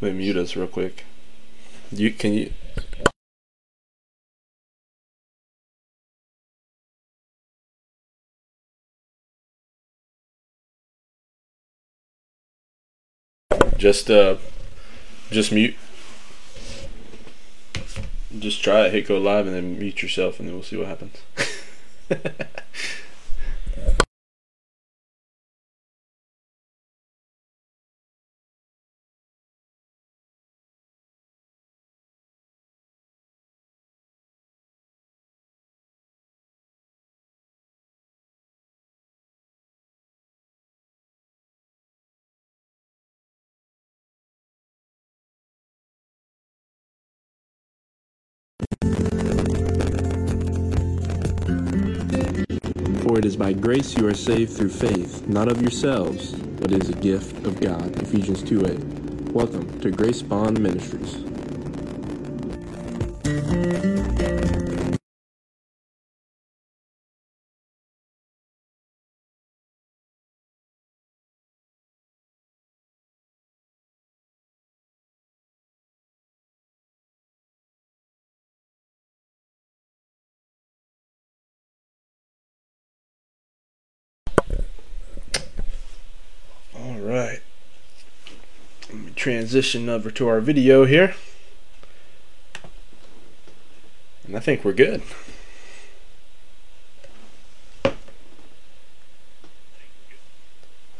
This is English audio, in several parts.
Let me mute us real quick. You can you? Just uh just mute. Just try it hit go live and then mute yourself and then we'll see what happens it is by grace you are saved through faith, not of yourselves, but is a gift of God. Ephesians 2 8. Welcome to Grace Bond Ministries. Transition over to our video here. And I think we're good.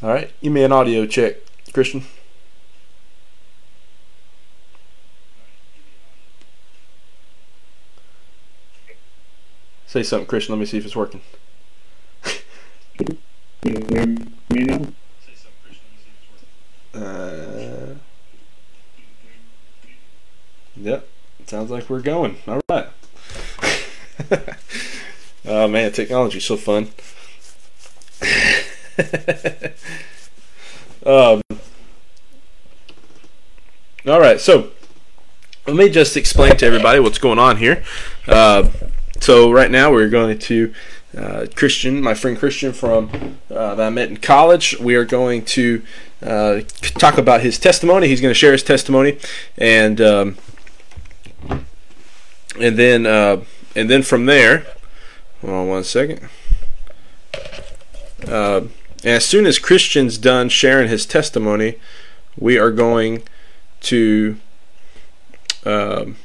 All right, give me an audio check, Christian. Say something, Christian. Let me see if it's working. Can me now? Uh, yep, sounds like we're going. All right. oh man, technology's so fun. um, all right, so let me just explain to everybody what's going on here. Uh, so right now we're going to uh, Christian, my friend Christian from uh, that I met in college. We are going to uh, talk about his testimony. He's going to share his testimony, and um, and then uh, and then from there, hold on one second. Uh, as soon as Christian's done sharing his testimony, we are going to. Um,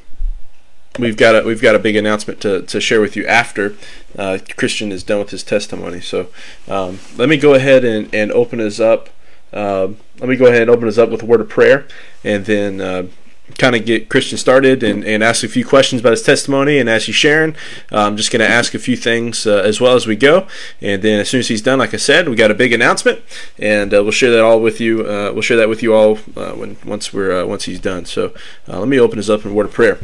we've got a we've got a big announcement to, to share with you after uh, Christian is done with his testimony. So um, let me go ahead and, and open us up. Um, let me go ahead and open us up with a word of prayer, and then uh, kind of get Christian started and, and ask a few questions about his testimony. And as he's sharing, uh, I'm just going to ask a few things uh, as well as we go. And then as soon as he's done, like I said, we got a big announcement, and uh, we'll share that all with you. Uh, we'll share that with you all uh, when once we're uh, once he's done. So let me open us up in word of prayer.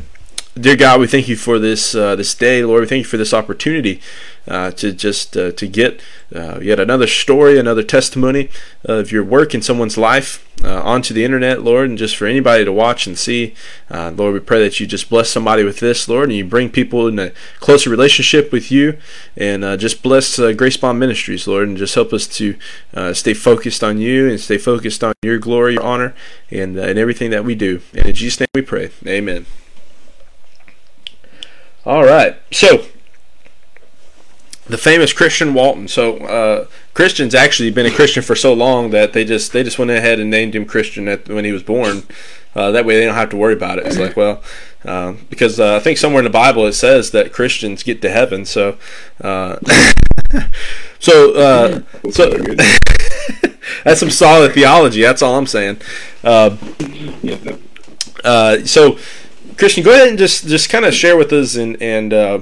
Dear God, we thank you for this uh, this day, Lord. We thank you for this opportunity uh, Uh, to just uh, to get uh, yet another story, another testimony of your work in someone's life uh, onto the internet, Lord, and just for anybody to watch and see. Lord, we pray that you just bless somebody with this, Lord, and you bring people in a closer relationship with you, and just bless Grace Bond Ministries, Lord, and just help us to stay focused on you and stay focused on your glory, your honor, and and everything that we do. And in Jesus' name we pray. Amen. All right. So, the famous Christian Walton. So, uh, Christian's actually been a Christian for so long that they just they just went ahead and named him Christian at, when he was born. Uh, that way, they don't have to worry about it. It's like, well, uh, because uh, I think somewhere in the Bible it says that Christians get to heaven. So, uh, so, uh, so that's some solid theology. That's all I'm saying. Uh, so Christian, go ahead and just just kind of share with us, and and uh,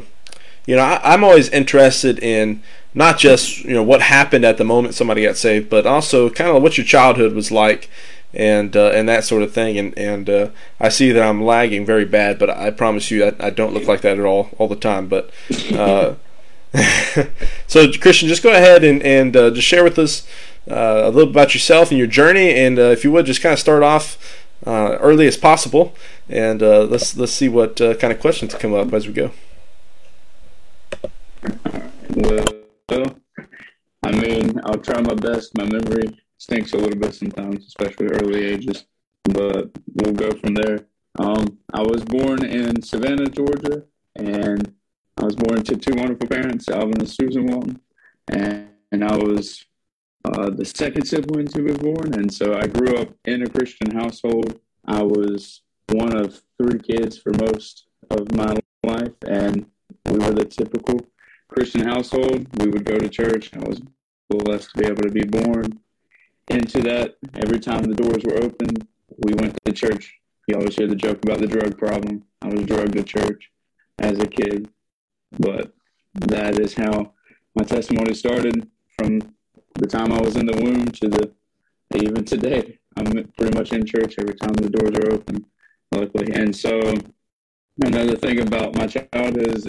you know, I, am always interested in not just you know what happened at the moment somebody got saved, but also kind of what your childhood was like, and uh, and that sort of thing. And and uh, I see that I'm lagging very bad, but I promise you, I, I don't look like that at all all the time. But uh, so, Christian, just go ahead and and uh, just share with us uh, a little bit about yourself and your journey, and if you would, just kind of start off uh, early as possible, and uh, let's let's see what uh, kind of questions come up as we go. Well, I mean, I'll try my best. My memory stinks a little bit sometimes, especially early ages. but we'll go from there. Um, I was born in Savannah, Georgia, and I was born to two wonderful parents, Alvin and Susan Walton, and, and I was uh, the second sibling to be born, and so I grew up in a Christian household. I was one of three kids for most of my life, and we were the typical Christian household. We would go to church. I was blessed to be able to be born into that. Every time the doors were open, we went to church. You always hear the joke about the drug problem. I was drugged to church as a kid, but that is how my testimony started from the time I was in the womb to the even today. I'm pretty much in church every time the doors are open, luckily. And so another thing about my childhood is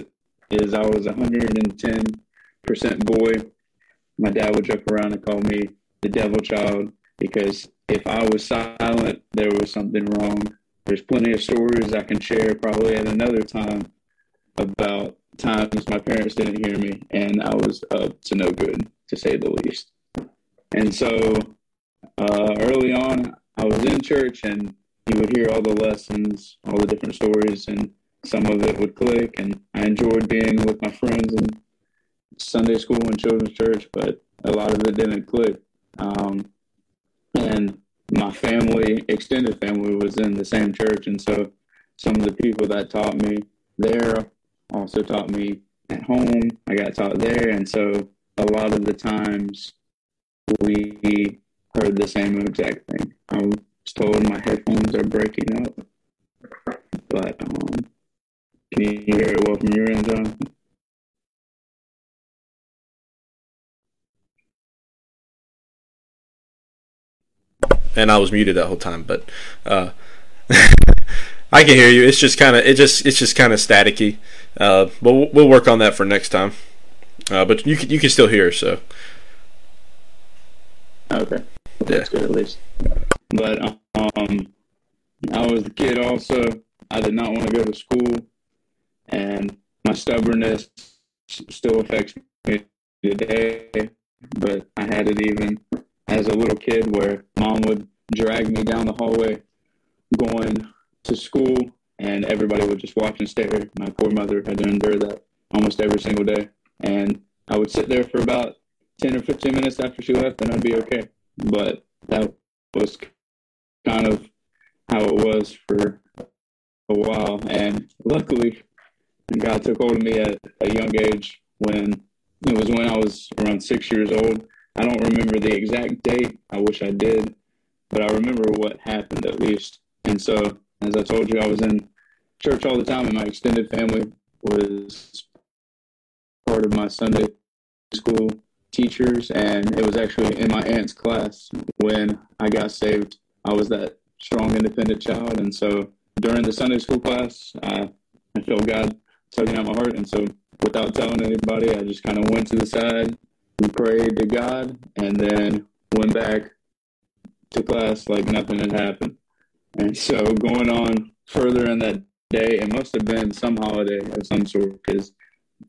is I was 110 percent boy. My dad would joke around and call me the devil child because if I was silent, there was something wrong. There's plenty of stories I can share probably at another time about times my parents didn't hear me and I was up to no good, to say the least. And so uh, early on, I was in church and you would hear all the lessons, all the different stories, and some of it would click. And I enjoyed being with my friends in Sunday school and children's church, but a lot of it didn't click. Um, and my family, extended family, was in the same church, and so some of the people that taught me there also taught me at home. I got taught there, and so a lot of the times we heard the same exact thing. I was told my headphones are breaking up, but um, can you hear it well from your end, John? and I was muted that whole time, but uh, I can hear you. It's just kind of it just it's just kind of staticky. Uh, but we'll, we'll work on that for next time. Uh, but you can you can still hear, so Okay, that's good at least. But um, I was a kid also. I did not want to go to school, and my stubbornness still affects me today. But I had it even as a little kid where mom would drag me down the hallway going to school and everybody would just watch and stare. My poor mother had to endure that almost every single day. And I would sit there for about 10 or 15 minutes after she left and I'd be okay. But that was kind of how it was for a while. And luckily, God took hold of me at a young age when it was when I was around six years old. I don't remember the exact date. I wish I did, but I remember what happened at least. And so, as I told you, I was in church all the time, and my extended family was part of my Sunday school teachers, and it was actually in my aunt's class when I got saved. I was that strong, independent child, and so during the Sunday school class, I, I felt God tugging at my heart, and so without telling anybody, I just kind of went to the side we prayed to God, and then went back to class like nothing had happened. And so going on further in that day, it must have been some holiday of some sort because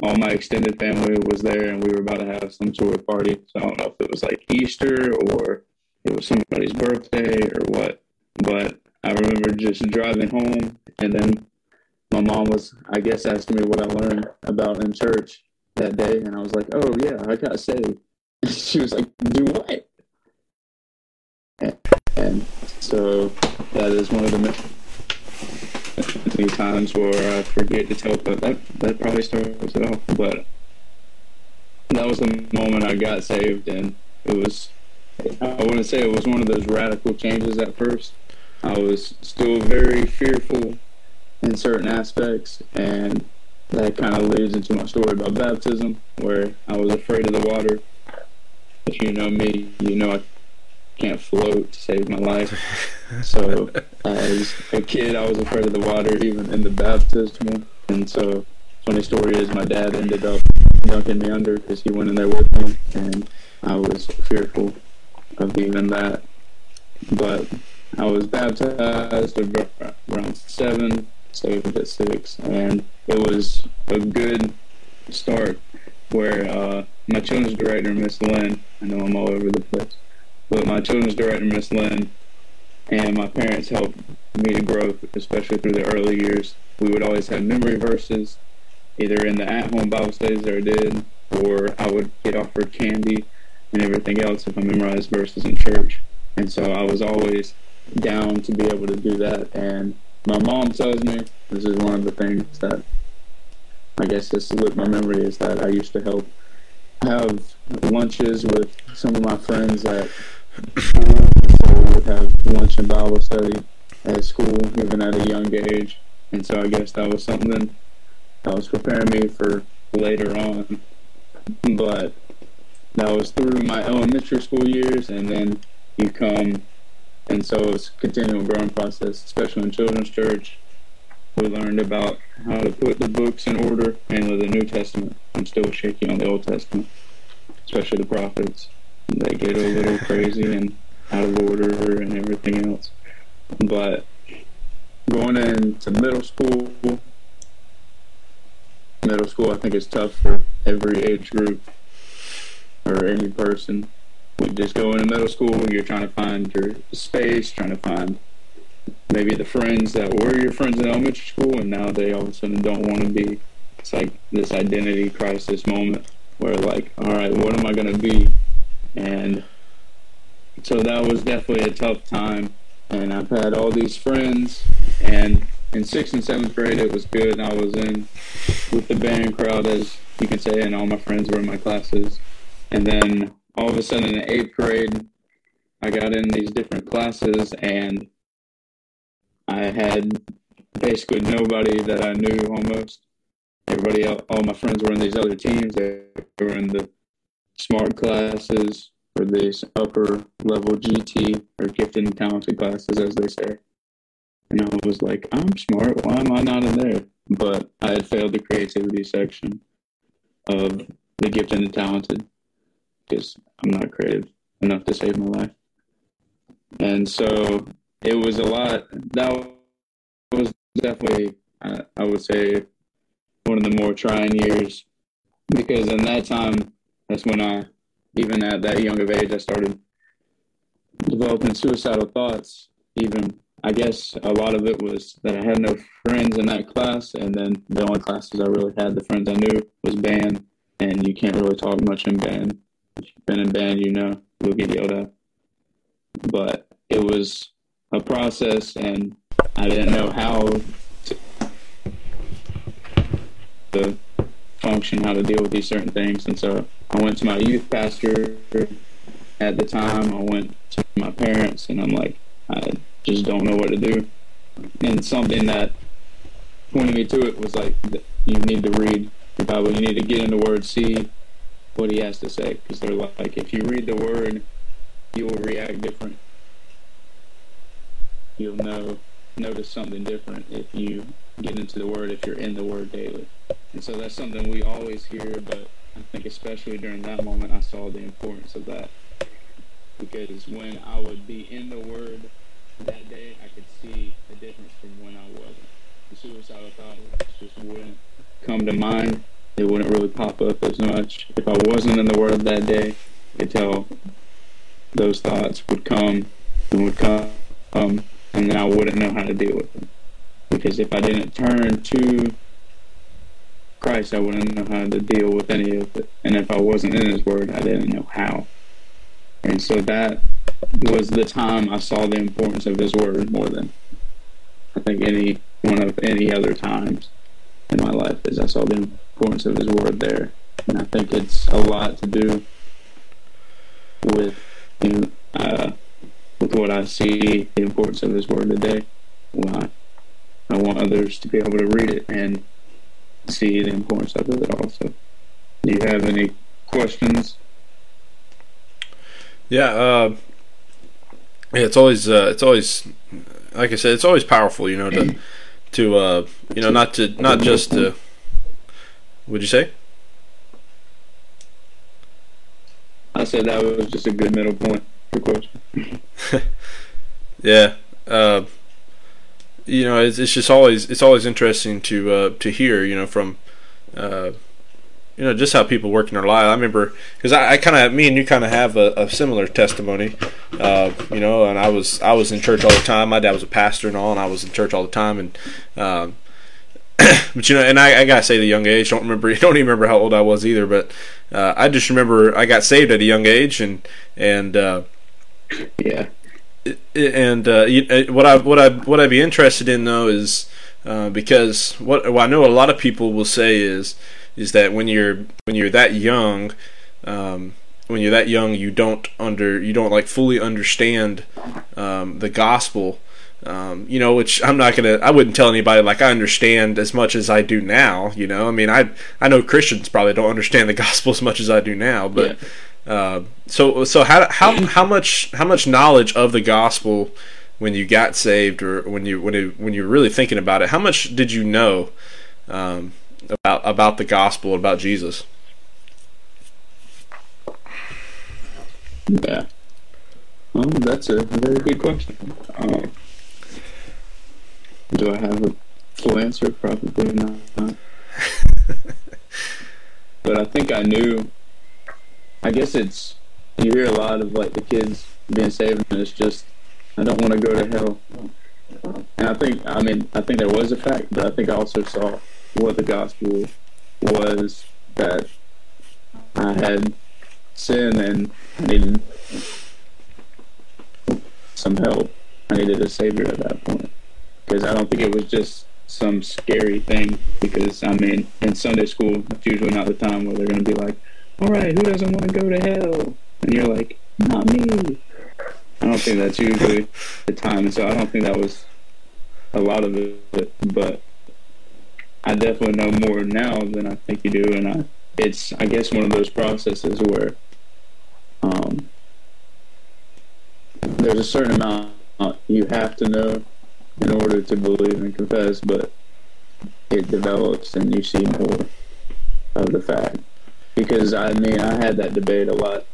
all my extended family was there and we were about to have some sort of party. So I don't know if it was like Easter or it was somebody's birthday or what. But I remember just driving home and then my mom was, I guess, asking me what I learned about in church that day, and I was like, "Oh yeah, I got saved." she was like, "Do what?" And, and so that is one of the many times where I forget to tell, but that that probably starts it off. But that was the moment I got saved, and it was. I wouldn't say it was one of those radical changes at first. I was still very fearful in certain aspects, and that kind of leads into my story about baptism, where I was afraid of the water. If you know me, you know I can't float to save my life. so as a kid, I was afraid of the water, even in the baptismal. And so, funny story is, my dad ended up dunking me under because he went in there with me, and I was fearful of even that. But I was baptized around seven, saved at six, and it was a good start where uh, my children's director, Miss Lynn, I know I'm all over the place, but my children's director, Miss Lynn, and my parents helped me to grow, especially through the early years. We would always have memory verses, either in the at-home Bible studies that I did, or I would get offered candy and everything else if I memorized verses in church. And so I was always down to be able to do that. And my mom tells me this is one of the things that I guess just slipped my memory is that I used to help have lunches with some of my friends that uh, so we would have lunch and Bible study at school, even at a young age. And so I guess that was something that was preparing me for later on. But that was through my elementary school years, and then you come, and so it's a continual growing process, especially in children's church. We learned about how to put the books in order, mainly the New Testament. I'm still shaky on the Old Testament, especially the prophets. They get a little crazy and out of order and everything else. But going into middle school, middle school, I think is tough for every age group or any person. We just go into middle school, you're trying to find your space, trying to find maybe the friends that were your friends in elementary school, and now they all of a sudden don't want to be. It's like this identity crisis moment where, like, all right, what am I going to be? And so that was definitely a tough time. And I've had all these friends, and in sixth and seventh grade, it was good. I was in with the band crowd, as you can say, and all my friends were in my classes. And then all of a sudden, in eighth grade, I got in these different classes, and I had basically nobody that I knew almost. Everybody, all my friends were in these other teams. They were in the smart classes or these upper level GT or gifted and talented classes, as they say. And I was like, I'm smart. Why am I not in there? But I had failed the creativity section of the gifted and talented because I'm not creative enough to save my life. And so it was a lot. That was definitely, I would say, one of the more trying years because in that time, that's when I, even at that young of age, I started developing suicidal thoughts. Even, I guess, a lot of it was that I had no friends in that class, and then the only classes I really had, the friends I knew, was band, and you can't really talk much in band. Been in band, you know you'll get yelled at. But it was a process, and I didn't know how to, to function, how to deal with these certain things. And so I went to my youth pastor at the time. I went to my parents, and I'm like, I just don't know what to do. And something that pointed me to it was like, you need to read your Bible. You need to get in the Word, see what He has to say, because they're like, if you read the Word, you will react different. You'll know notice something different if you get into the word if you're in the word daily. And so that's something we always hear but i think especially during that moment i saw the importance of that. Because when i would be in the word that day i could see the difference from when i wasn't. The suicidal thought just wouldn't come to mind it wouldn't really pop up as much if i wasn't in the word that day i could tell those thoughts would come and would come um, and then I wouldn't know how to deal with them. Because if I didn't turn to Christ, I wouldn't know how to deal with any of it. And if I wasn't in His Word, I didn't know how. And so that was the time I saw the importance of His Word more than I think any one of any other times in my life. Is I saw the importance of His Word there, and I think it's a lot to do with you know, uh, with what I see the importance of His Word today. Why I, want others to be able to read it and see the importance of it also. Do you have any questions? Yeah, uh, yeah. It's always, uh, it's always, like I said, it's always powerful. You know, to, to, uh, you know, not to, not just to. Would you say? I said that was just a good middle point. Good question. yeah. Uh, you know, it's, it's just always it's always interesting to uh, to hear you know from uh, you know just how people work in their life. I remember because I, I kind of me and you kind of have a, a, similar testimony, uh, you know. And I was I was in church all the time. My dad was a pastor and all, and I was in church all the time. And um, but you know, and I, I, gotta say, the young age. Don't remember. Don't even remember how old I was either. But uh, I just remember I got saved at a young age, and and uh, yeah. And uh, what I what I what I'd be interested in though is uh, because what, what I know a lot of people will say is is that when you're when you're that young, um, when you're that young, you don't under you don't like fully understand um, the gospel. Um, you know, which I'm not gonna. I wouldn't tell anybody like I understand as much as I do now. You know, I mean, I I know Christians probably don't understand the gospel as much as I do now. But yeah. uh, so so how how how much how much knowledge of the gospel when you got saved or when you when you when you were really thinking about it? How much did you know? Um, about about the gospel about Jesus? Yeah. Well, that's a very good question. Um, do I have a full answer? Probably not. but I think I knew. I guess it's you hear a lot of like the kids being saved, and it's just I don't want to go to hell. And I think I mean I think there was a fact, but I think I also saw what the gospel was that I had sin and I needed some help. I needed a savior at that point because I don't think it was just some scary thing. Because I mean, in Sunday school, it's usually not the time where they're going to be like, "All right, who doesn't want to go to hell?" And you're like, "Not me." I don't think that's usually the time, and so I don't think that was a lot of it. But I definitely know more now than I think you do, and I, it's I guess one of those processes where um, there's a certain amount you have to know in order to believe and confess, but it develops and you see more of the fact. Because I mean, I had that debate a lot.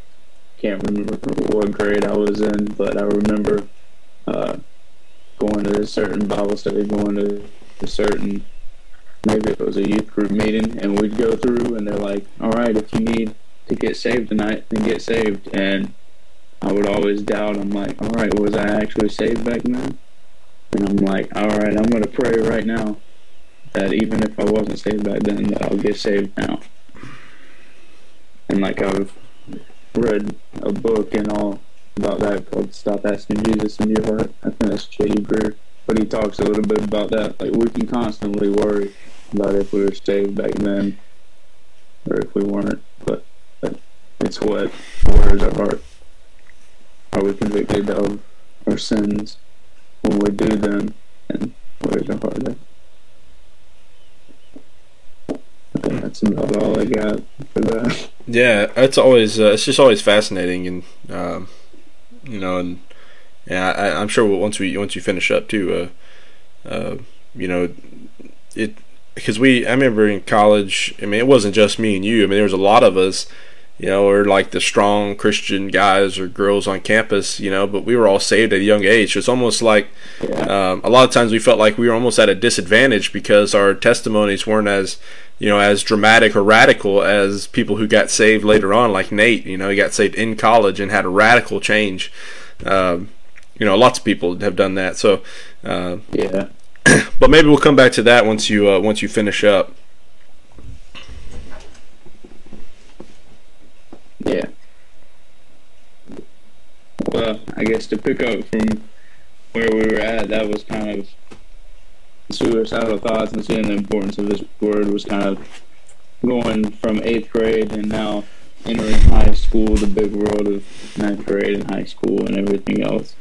Can't remember what grade I was in, but I remember uh, going to a certain Bible study, going to a certain maybe it was a youth group meeting, and we'd go through, and they're like, "All right, if you need to get saved tonight, then get saved." And I would always doubt. I'm like, "All right, was I actually saved back then?" And I'm like, "All right, I'm going to pray right now that even if I wasn't saved back then, that I'll get saved now." And like I've read a book and all about that called "Stop Asking Jesus in Your Heart." I think that's J.D. Greear but he talks a little bit about that. Like we can constantly worry about if we were saved back then or if we weren't, but, it's what wears our heart. Are we convicted of our sins when we do them, and where's our heart at? That's about all I got for that. Yeah, it's always uh, it's just always fascinating, and um, you know, and yeah, I, am sure once we once you finish up too, uh, uh, you know, it because we I remember in college. I mean, it wasn't just me and you. I mean, there was a lot of us, you know, or like the strong Christian guys or girls on campus, you know. But we were all saved at a young age. So it's almost like yeah. um, a lot of times we felt like we were almost at a disadvantage because our testimonies weren't as you know as dramatic or radical as people who got saved later on, like Nate. You know, he got saved in college and had a radical change. Um, you know, lots of people have done that. So, uh, yeah. but maybe we'll come back to that once you uh, once you finish up. Yeah. Well, I guess to pick up from where we were at, that was kind of suicidal thoughts and seeing the importance of this word was kind of going from eighth grade and now entering high school, the big world of ninth grade and high school and everything else.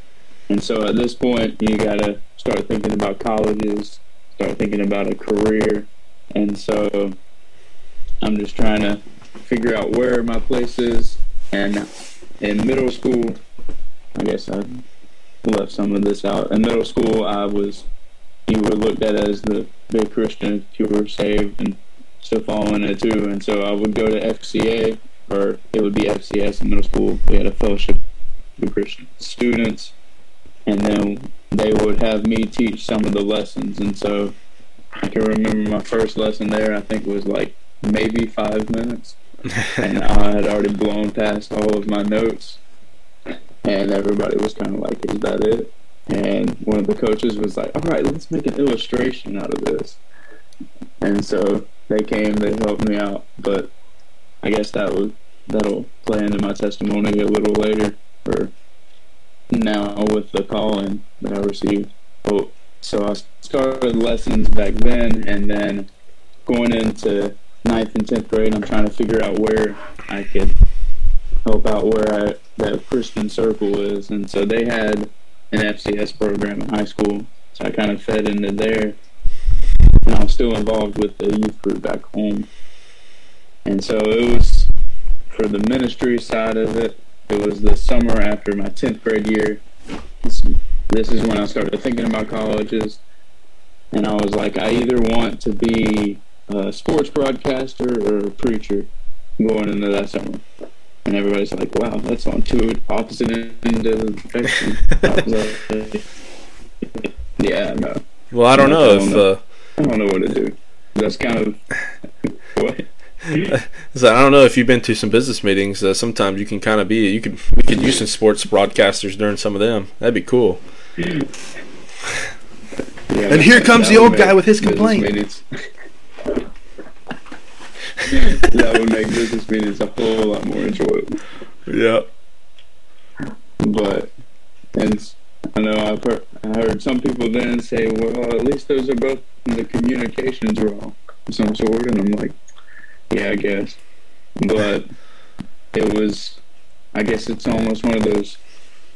And so at this point, you got to start thinking about colleges, start thinking about a career. And so I'm just trying to figure out where my place is. And in middle school, I guess I left some of this out. In middle school, I was, you were looked at as the big Christian if you were saved and still following it too. And so I would go to FCA, or it would be FCS in middle school. We had a fellowship of Christian students and then they would have me teach some of the lessons. And so I can remember my first lesson there. I think was like maybe five minutes, and I had already blown past all of my notes, and everybody was kind of like, "Is that it?" And one of the coaches was like, "All right, let's make an illustration out of this." And so they came, they helped me out, but I guess that was that'll play into my testimony a little later, or now with the calling that I received. So I started lessons back then, and then going into ninth and tenth grade, I'm trying to figure out where I could help out where I, that Christian circle is, and so they had an FCS program in high school, so I kind of fed into there, and I was still involved with the youth group back home, and so it was for the ministry side of it. It was the summer after my tenth grade year. This, this is when I started thinking about colleges, and I was like, I either want to be a sports broadcaster or a preacher going into that summer. And everybody's like, wow, that's on two opposite ends of the spectrum. like, yeah, no. Well, I don't know I don't if know. Uh, I don't know what to do. That's kind of what. so I don't know if you've been to some business meetings. Uh, sometimes you can kind of be. You could we could use some sports broadcasters during some of them. That'd be cool. Yeah, and here comes the old guy with his complaint. That would make business meetings a whole lot more enjoyable. Yeah. But, and I know I've heard, I heard some people then say, well, at least those are both the communications role of some sort. And I'm like, yeah, I guess. But it was, I guess it's almost one of those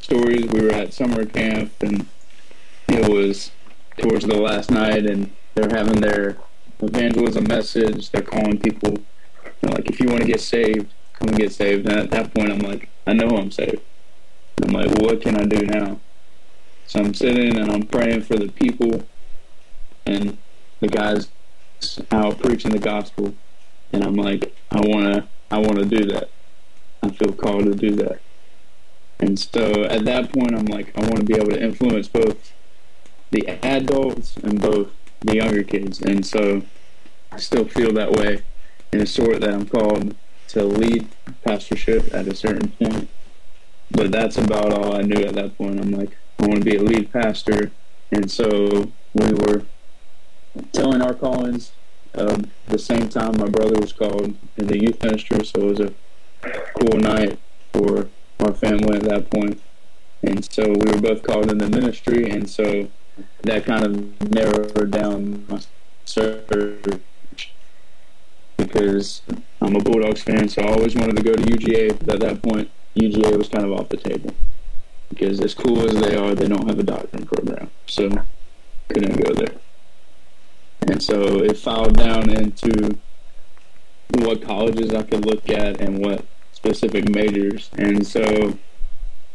stories. We were at summer camp and it was towards the last night and they're having their evangelism message. They're calling people, you know, like, if you want to get saved, come and get saved. And at that point, I'm like, I know I'm saved. I'm like, what can I do now? So I'm sitting and I'm praying for the people and the guys out preaching the gospel. And I'm like, I wanna, I wanna do that. I feel called to do that. And so at that point, I'm like, I want to be able to influence both the adults and both the younger kids. And so I still feel that way in a sort that I'm called to lead pastorship at a certain point. But that's about all I knew at that point. I'm like, I want to be a lead pastor. And so we were telling our callings um, the same time my brother was called in the youth ministry. So it was a cool night for our family at that point. And so we were both called in the ministry. And so that kind of narrowed down my search because I'm a Bulldogs fan, so I always wanted to go to UGA. But at that point, UGA was kind of off the table because as cool as they are, they don't have a doctoring program, so couldn't go there. And so it filed down into what colleges I could look at and what specific majors, and so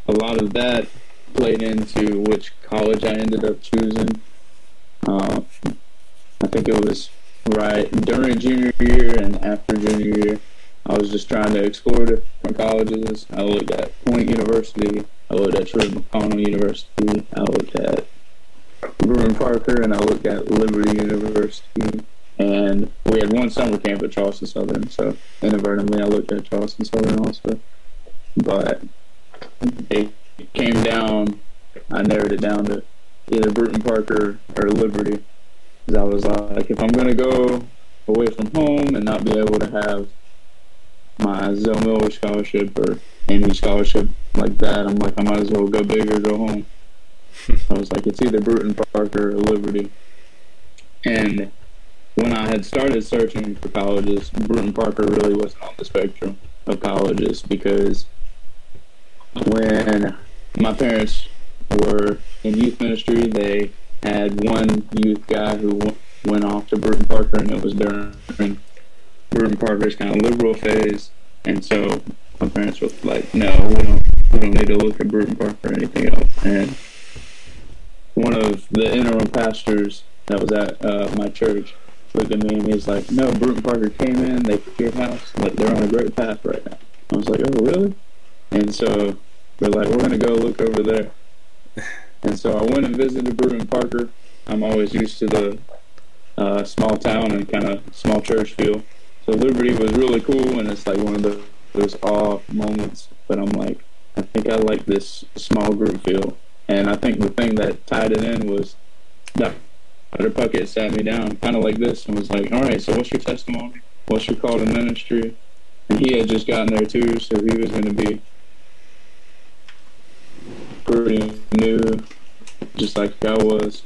a lot of that played into which college I ended up choosing. Uh, I think it was right during junior year and after junior year. I was just trying to explore different colleges. I looked at Point University. I looked at Truett McConnell University. I looked at Brewton Parker, and I looked at Liberty University. And we had one summer camp at Charleston Southern, so inadvertently I looked at Charleston Southern also. But came down, I narrowed it down to either Brewton Parker or Liberty. Because I was like, if I'm going to go away from home and not be able to have my Zell Miller scholarship or any scholarship like that, I'm like, I might as well go big or go home. I was like, it's either Brewton Parker or Liberty. And when I had started searching for colleges, Brewin Parker really wasn't on the spectrum of colleges because when my parents were in youth ministry. They had one youth guy who went off to Brewton Parker, and it was during Brewton Parker's kind of liberal phase. And so my parents were like, "No, we don't, we don't need to look at Brewton Parker or anything else." And one of the interim pastors that was at uh, my church looked at me and he's like, "No, Brewton Parker came in. They your house. Like they're on a great path right now." I was like, "Oh, really?" And so we're like, "We're gonna go look over there." And so I went and visited Brewton Parker. I'm always used to the uh, small town and kind of small church feel. so Liberty was really cool, and it's like one of the, those awe moments. But I'm like, I think I like this small group feel, and I think the thing that tied it in was Dr. Puckett sat me down, kind of like this, and was like, "All right, so what's your testimony? What's your call to ministry?" And he had just gotten there too, so he was going to be pretty new, just like I was.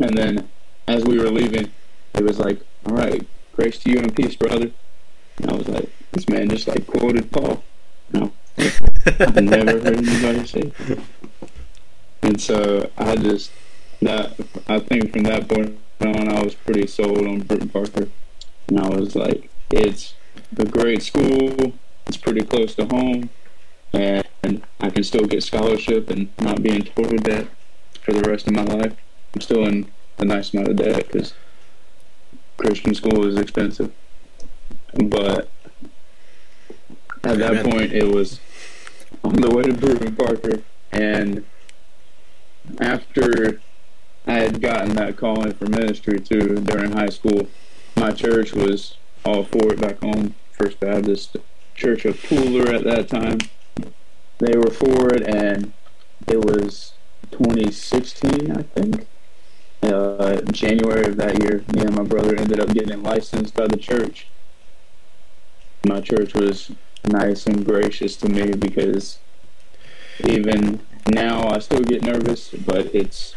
And then as we were leaving, it was like, "All right, grace to you and peace, brother." And I was like, "This man just like quoted Paul." No, I've never heard anybody say. That. And so I just that I think from that point on, I was pretty sold on Brewton Parker, and I was like, "It's a great school. It's pretty close to home." And I can still get scholarship and not be in total debt for the rest of my life. I'm still in a nice amount of debt because Christian school is expensive. But at that point, it was on the way to Brewton Parker, and after I had gotten that calling for ministry too during high school, my church was all for it back home, First Baptist Church of Pooler at that time they were for it, and it was 2016, I think. Uh, January of that year, me and my brother ended up getting licensed by the church. My church was nice and gracious to me because even now I still get nervous, but it's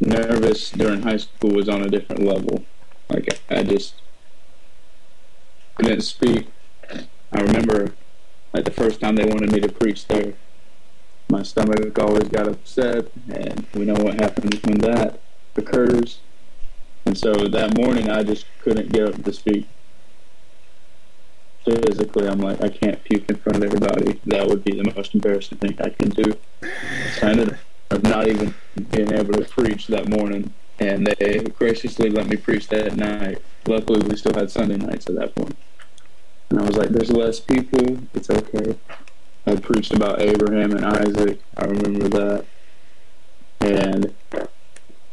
nervous during high school was on a different level. Like I just couldn't speak. I remember like the first time they wanted me to preach there, my stomach always got upset, and we know what happens when that occurs. And so that morning, I just couldn't get up to speak. Physically, I'm like, I can't puke in front of everybody. That would be the most embarrassing thing I can do. I ended up not even being able to preach that morning, and they graciously let me preach that night. Luckily, we still had Sunday nights at that point. And I was like, there's less people. It's okay. I preached about Abraham and Isaac. I remember that. And,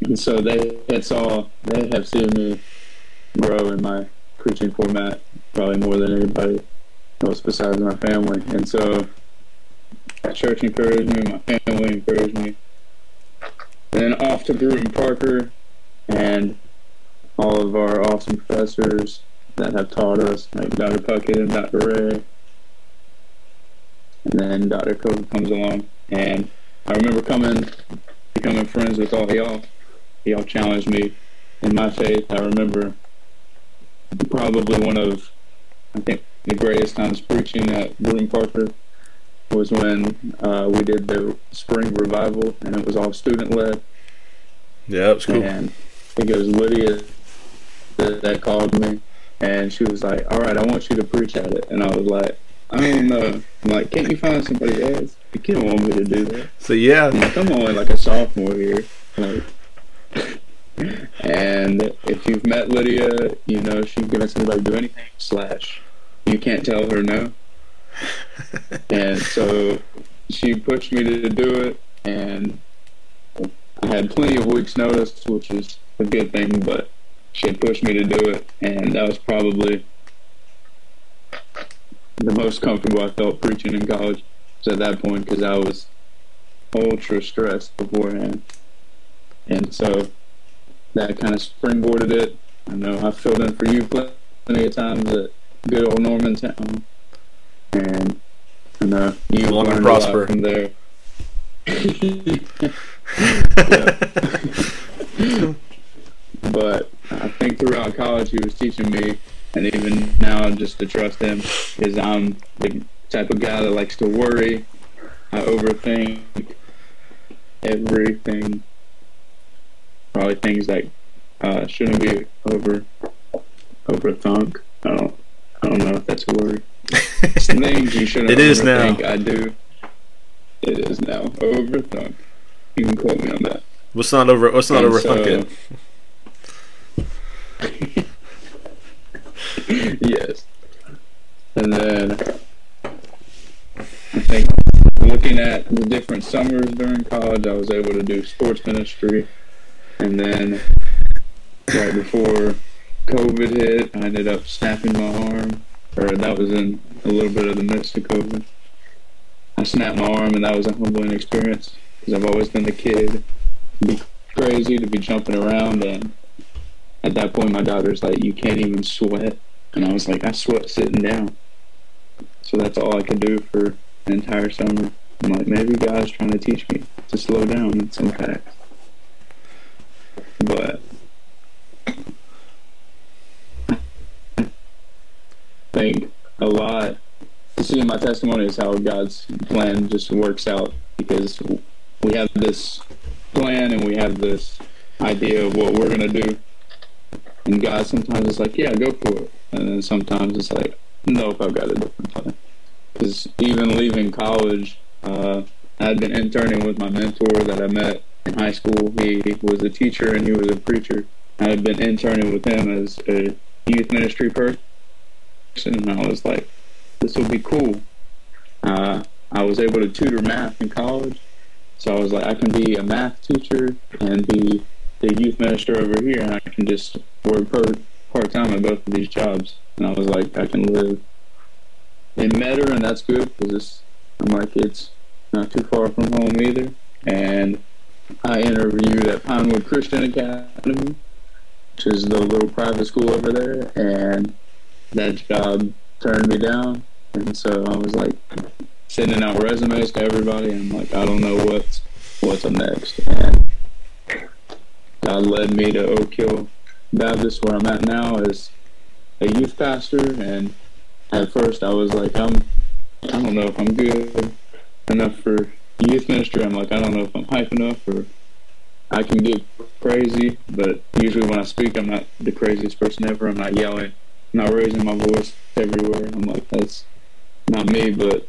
and so they had saw, they have seen me grow in my preaching format probably more than anybody else besides my family. And so my church encouraged me, my family encouraged me. Then off to Brewton Parker and all of our awesome professors that have taught us, like Dr. Puckett and Dr. Ray. And then Dr. Kobe comes along, and I remember coming, becoming friends with all y'all. Y'all challenged me in my faith. I remember probably one of, I think, the greatest times preaching at William Parker was when uh, we did the spring revival, and it was all student led. Yeah, it was cool. And I think it was Lydia that, that called me and she was like, "All right, I want you to preach at it." And I was like, "I don't know." Uh, I'm like, "Can't you find somebody else?" You can't want me to do that. So yeah, like, I'm only like a sophomore here. Like, and if you've met Lydia, you know she's gonna like do anything. Slash, you can't tell her no. and so she pushed me to do it, and I had plenty of weeks' notice, which is a good thing, but she had pushed me to do it, and that was probably the most comfortable I felt preaching in college at that point because I was ultra stressed beforehand, and so that kind of springboarded it. I know I filled in for you plenty of times at good old Normantown, and I know you Long learned a lot from there. but I think throughout college he was teaching me, and even now just to trust him, is I'm the type of guy that likes to worry. I overthink everything. Probably things that uh, shouldn't be over overthunk. I don't I don't know if that's a word. It's things you shouldn't it is now. I do. It is now. Overthunk. You can quote me on that. What's not over what's not overthunk so? yes. And then I think looking at the different summers during college, I was able to do sports ministry. And then right before COVID hit, I ended up snapping my arm, or that was in a little bit of the midst of COVID. I snapped my arm, and that was a humbling experience because I've always been the kid, be crazy, to be jumping around, and at that point, my daughter's like, "You can't even sweat," and I was like, "I sweat sitting down." So that's all I could do for an entire summer. I'm like, maybe God's trying to teach me to slow down in some facts. But I think a lot to see my testimony is how God's plan just works out because we have this plan and we have this idea of what we're gonna do. And God sometimes is like, yeah, go for it. And then sometimes it's like, nope, I've got a different plan. Because even leaving college, uh, I had been interning with my mentor that I met in high school. He was a teacher and he was a preacher. I had been interning with him as a youth ministry person, and I was like, this will be cool. Uh, I was able to tutor math in college, so I was like, I can be a math teacher and be the youth minister over here, and I can just work part time at both of these jobs. And I was like, I can live in Metter, and that's good because I'm like, it's not too far from home either. And I interviewed at Pinewood Christian Academy, which is the little private school over there, and that job turned me down. And so I was like sending out resumes to everybody, and I'm like, I don't know what's what's next. And Led me to Oak Hill Baptist, where I'm at now, as a youth pastor. And at first, I was like, I'm, I don't know if I'm good enough for youth ministry. I'm like, I don't know if I'm hype enough or I can get crazy, but usually when I speak, I'm not the craziest person ever. I'm not yelling, I'm not raising my voice everywhere. I'm like, that's not me, but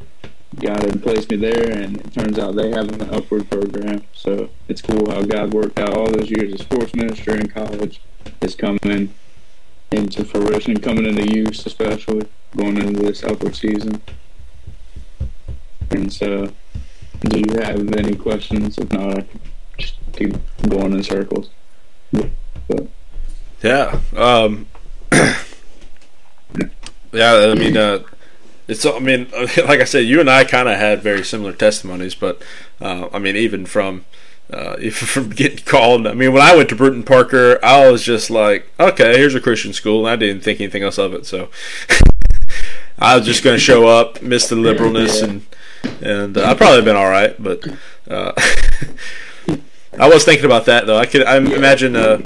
God had placed me there, and it turns out they have an upward program. So it's cool how God worked out all those years of sports ministry in college is coming into fruition, coming into use, especially going into this upward season. And so, do you have any questions? If not, I can just keep going in circles. But. Yeah. Um, yeah, I mean, uh, it's. I mean, like I said, you and I kind of had very similar testimonies, but uh, I mean, even from uh, from getting called. I mean, when I went to Brewton Parker, I was just like, okay, here's a Christian school, and I didn't think anything else of it. So I was just going to show up, miss the liberalness, and and uh, I've probably been all right. But uh, I was thinking about that though. I could I imagine uh,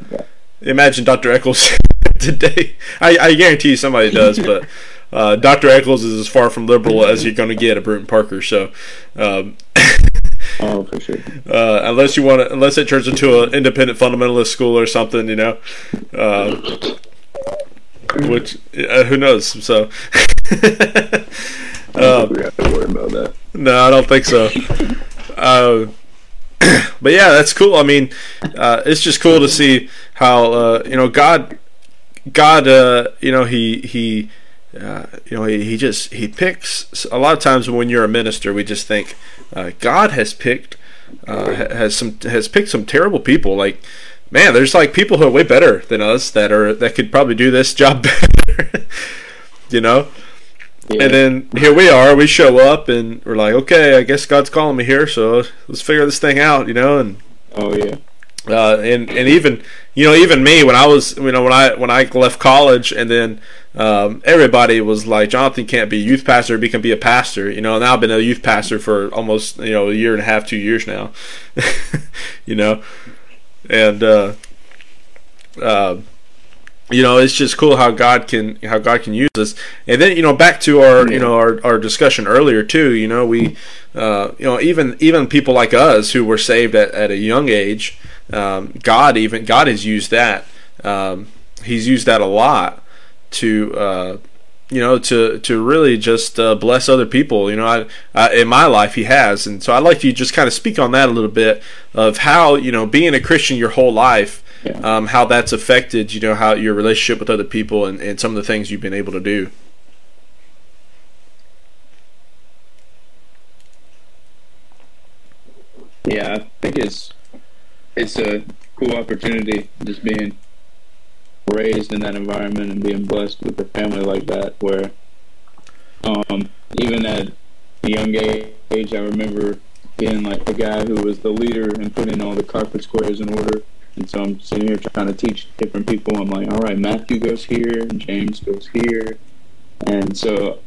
imagine Dr. Echols today. I, I guarantee you somebody does, but. Uh, Dr. Echols is as far from liberal as you're going to get at Brewton Parker. So, um, oh, for sure. Uh, unless you want to, unless it turns into an independent fundamentalist school or something, you know. Uh, which uh, who knows? So. um, we have to worry about that. No, I don't think so. Uh, but yeah, that's cool. I mean, uh, it's just cool to see how uh, you know God, God, uh, you know he he uh, you know, he, he, just he picks. A lot of times when you're a minister, we just think uh, God has picked uh, has some has picked some terrible people. Like, man, there's like people who are way better than us that are that could probably do this job better. you know. Yeah. And then here we are. We show up and we're like, okay, I guess God's calling me here, so let's figure this thing out, you know. And oh yeah, uh, and and even you know even me when I was you know when I when I left college and then um, everybody was like Jonathan can't be a youth pastor he can be a pastor you know now I've been a youth pastor for almost you know a year and a half two years now you know and uh, uh, you know it's just cool how God can how God can use us. And then you know back to our you know our, our discussion earlier too you know we uh, you know even even people like us who were saved at, at a young age um, God even God has used that. Um, he's used that a lot to uh, you know to to really just uh, bless other people. You know, I, I, in my life he has, and so I'd like to just kind of speak on that a little bit of how you know being a Christian your whole life. Yeah. Um, how that's affected, you know, how your relationship with other people and, and some of the things you've been able to do. Yeah, I think it's it's a cool opportunity just being raised in that environment and being blessed with a family like that, where um, even at a young age, I remember being like the guy who was the leader and putting all the carpet squares in order. And so I'm sitting here trying to teach different people. I'm like, all right, Matthew goes here, and James goes here. And so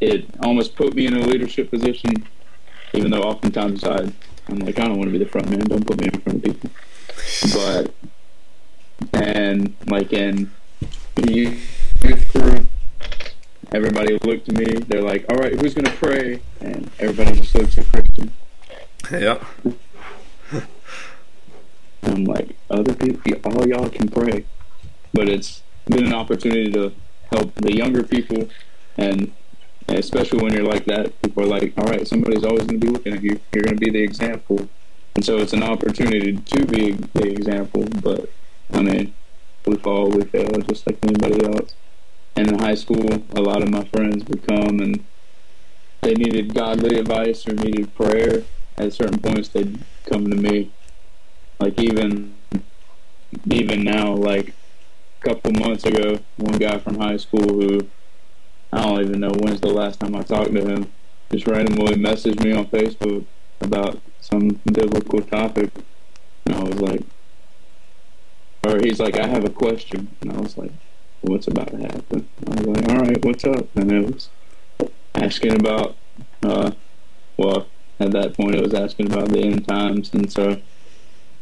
it almost put me in a leadership position, even though oftentimes I, I'm like, I don't want to be the front man. Don't put me in front of people. But, and like in youth group, everybody looked at me. They're like, all right, who's going to pray? And everybody just looks at Christian. Yeah. I'm like, other people, all y'all can pray, but it's been an opportunity to help the younger people, and especially when you're like that, people are like, all right, somebody's always going to be looking at you. You're going to be the example, and so it's an opportunity to be the example. But I mean, we fall, we fail, just like anybody else. And in high school, a lot of my friends would come and they needed godly advice or needed prayer. At certain points, they'd come to me like even even now, like a couple months ago, one guy from high school who I don't even know when's the last time I talked to him, just randomly messaged me on Facebook about some biblical topic, and I was like, or he's like, I have a question, and I was like, what's about to happen? I was like, all right, what's up? And it was asking about, uh, well, at that point, it was asking about the end times, and so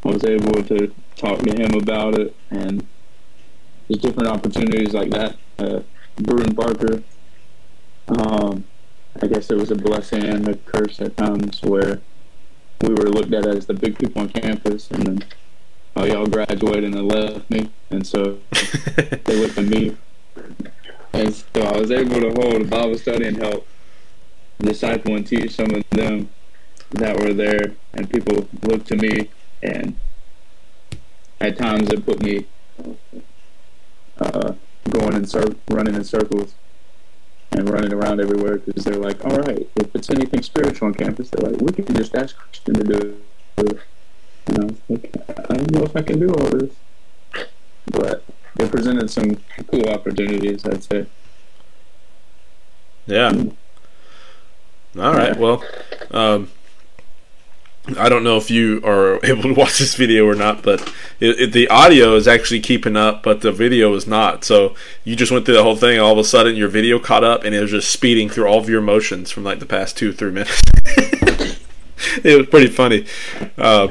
I was able to talk to him about it, and there's different opportunities like that. Uh, Brewton Parker, um, I guess it was a blessing and a curse at times where we were looked at as the big people on campus, and then oh, y'all graduated and they left me, and so they looked at me, and so I was able to hold a Bible study and help disciple and teach some of them that were there, and people looked to me and at times it put me uh, going in cir- running in circles and running around everywhere because they're like, all right, if it's anything spiritual on campus, they're like, we can just ask Christian to do it. And I was like, I don't know if I can do all this, but it presented some cool opportunities, I'd say. Yeah. All right. Well, um, I don't know if you are able to watch this video or not, but it, it, the audio is actually keeping up, but the video is not. So you just went through the whole thing. All of a sudden, your video caught up, and it was just speeding through all of your emotions from like the past two three minutes. it was pretty funny. Uh,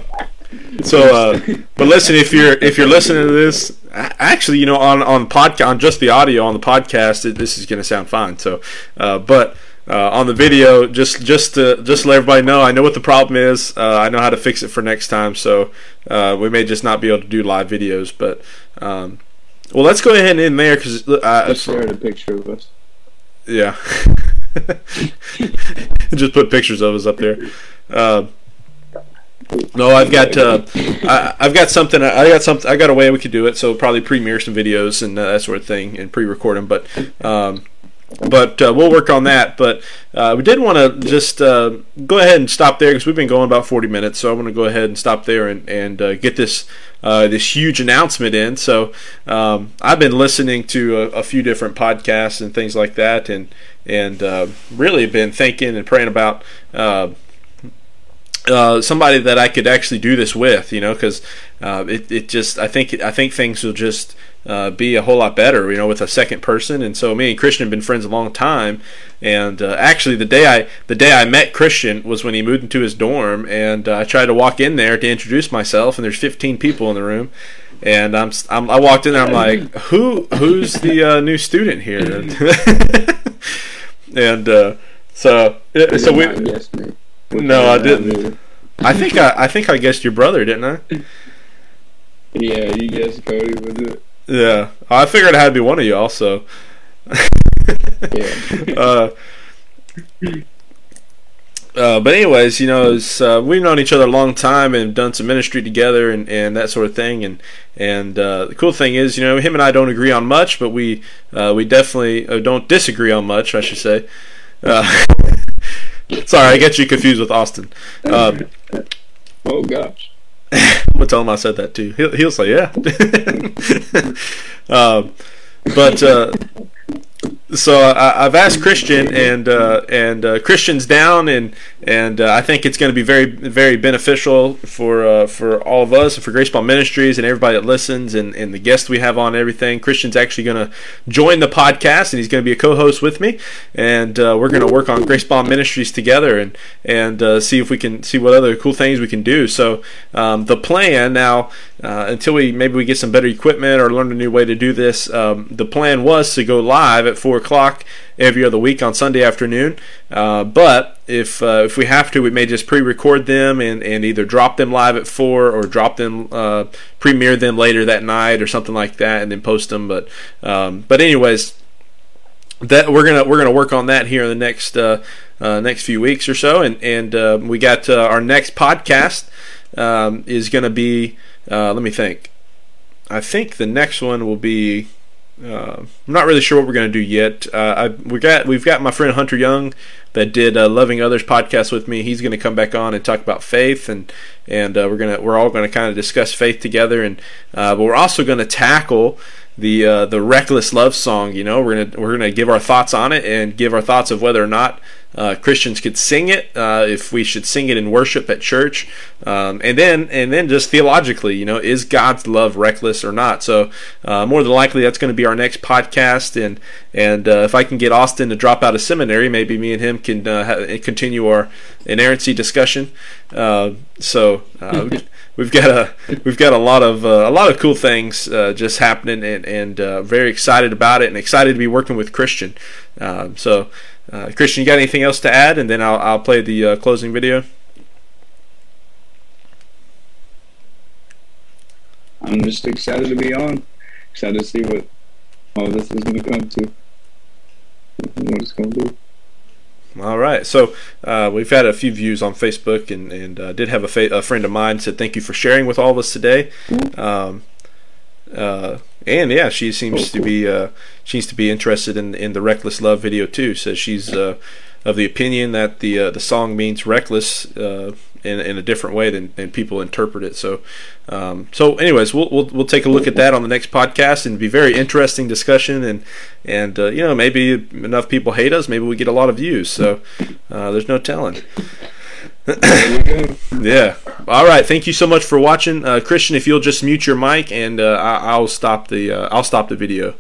so, uh, but listen, if you're if you're listening to this, actually, you know, on on podcast on just the audio on the podcast, it, this is going to sound fine. So, uh, but uh, on the video, just just to just to let everybody know, I know what the problem is. Uh, I know how to fix it for next time. So uh, we may just not be able to do live videos, but um, well, let's go ahead and in there because uh, I shared a picture of us. Yeah, just put pictures of us up there. Uh, no, I've got uh, I, have got something. I got something. I got a way we could do it. So probably premiere some videos and uh, that sort of thing and pre-record them. But um, but uh, we'll work on that. But uh, we did want to just uh, go ahead and stop there because we've been going about 40 minutes. So I want to go ahead and stop there and, and uh, get this uh, this huge announcement in. So um, I've been listening to a, a, few different podcasts and things like that, and and uh, really been thinking and praying about. somebody that I could actually do this with, you know, because it, it just I think I think things will just uh, be a whole lot better, you know, with a second person. And so me and Christian have been friends a long time. And uh, actually, the day I the day I met Christian was when he moved into his dorm, and uh, I tried to walk in there to introduce myself, and there's 15 people in the room. And I'm, I'm i walked in there. I'm like, who who's the uh, new student here? and uh, so so we. No, I didn't. I think I I think I guessed your brother, didn't I? Yeah, you guessed Cody was it? Yeah, I figured it had to be one of y'all. So, yeah. uh, uh, but anyways, you know, uh, we've known each other a long time and done some ministry together and, and that sort of thing. And and uh, the cool thing is, you know, him and I don't agree on much, but we uh, we definitely uh, don't disagree on much, I should say. Uh, sorry, I get you confused with Austin. oh gosh. I'm gonna tell him I said that too. He'll, he'll say yeah. um, but uh, so I, have asked Christian, and uh, and uh, Christian's down, and and uh, I think it's going to be very very beneficial for uh, for all of us, and for Grace Bond Ministries, and everybody that listens, and, and the guests we have on, everything. Christian's actually going to join the podcast, and he's going to be a co-host with me, and uh, we're going to work on Grace Bond Ministries together, and and uh, see if we can see what other cool things we can do. So um, the plan now, until we maybe we get some better equipment or learn a new way to do this, um, the plan was to go live at four o'clock every other week on Sunday afternoon. Uh, but if uh, if we have to, we may just pre-record them and, and either drop them live at four or drop them uh, premiere them later that night or something like that, and then post them. But um, but anyways, that we're gonna we're gonna work on that here in the next uh, uh, next few weeks or so, and and uh, we got our next podcast um, is gonna be let me think. I think the next one will be uh, I'm not really sure what we're going to do yet. Uh, I, we got we've got my friend Hunter Young that did uh, Loving Others podcast with me. He's going to come back on and talk about faith, and and uh, we're gonna we're all going to kind of discuss faith together. And uh, but we're also going to tackle the the reckless love song. You know, we're gonna we're gonna give our thoughts on it and give our thoughts of whether or not uh, Christians could sing it, uh, if we should sing it in worship at church, um, and then and then just theologically, you know, is God's love reckless or not? So uh, more than likely, that's going to be our next podcast, and and uh, if I can get Austin to drop out of seminary, maybe me and him can uh, ha- continue our inerrancy discussion. Uh, so. we've got a we've got a lot of uh, a lot of cool things uh, just happening and and uh, very excited about it and excited to be working with Christian. so uh, Christian, you got anything else to add? And then I'll, I'll play the uh, closing video. I'm just excited to be on. Excited to see what all this is going to come to. What it's going to do. All right, so uh, we've had a few views on Facebook, and and uh, did have a, fa- a, friend of mine said thank you for sharing with all of us today. Um, uh, and yeah, she seems to be uh, seems to be interested in in the reckless love video too. Says she's uh, of the opinion that the uh, the song means reckless uh, in in a different way than, than people interpret it. So um, so anyways, we'll, we'll we'll take a look at that on the next podcast and be very interesting discussion and and uh, you know maybe enough people hate us, maybe we get a lot of views. So there's no telling. yeah. All right. Thank you so much for watching, uh, Christian. If you'll just mute your mic, and uh, I- will stop the uh, I'll stop the video.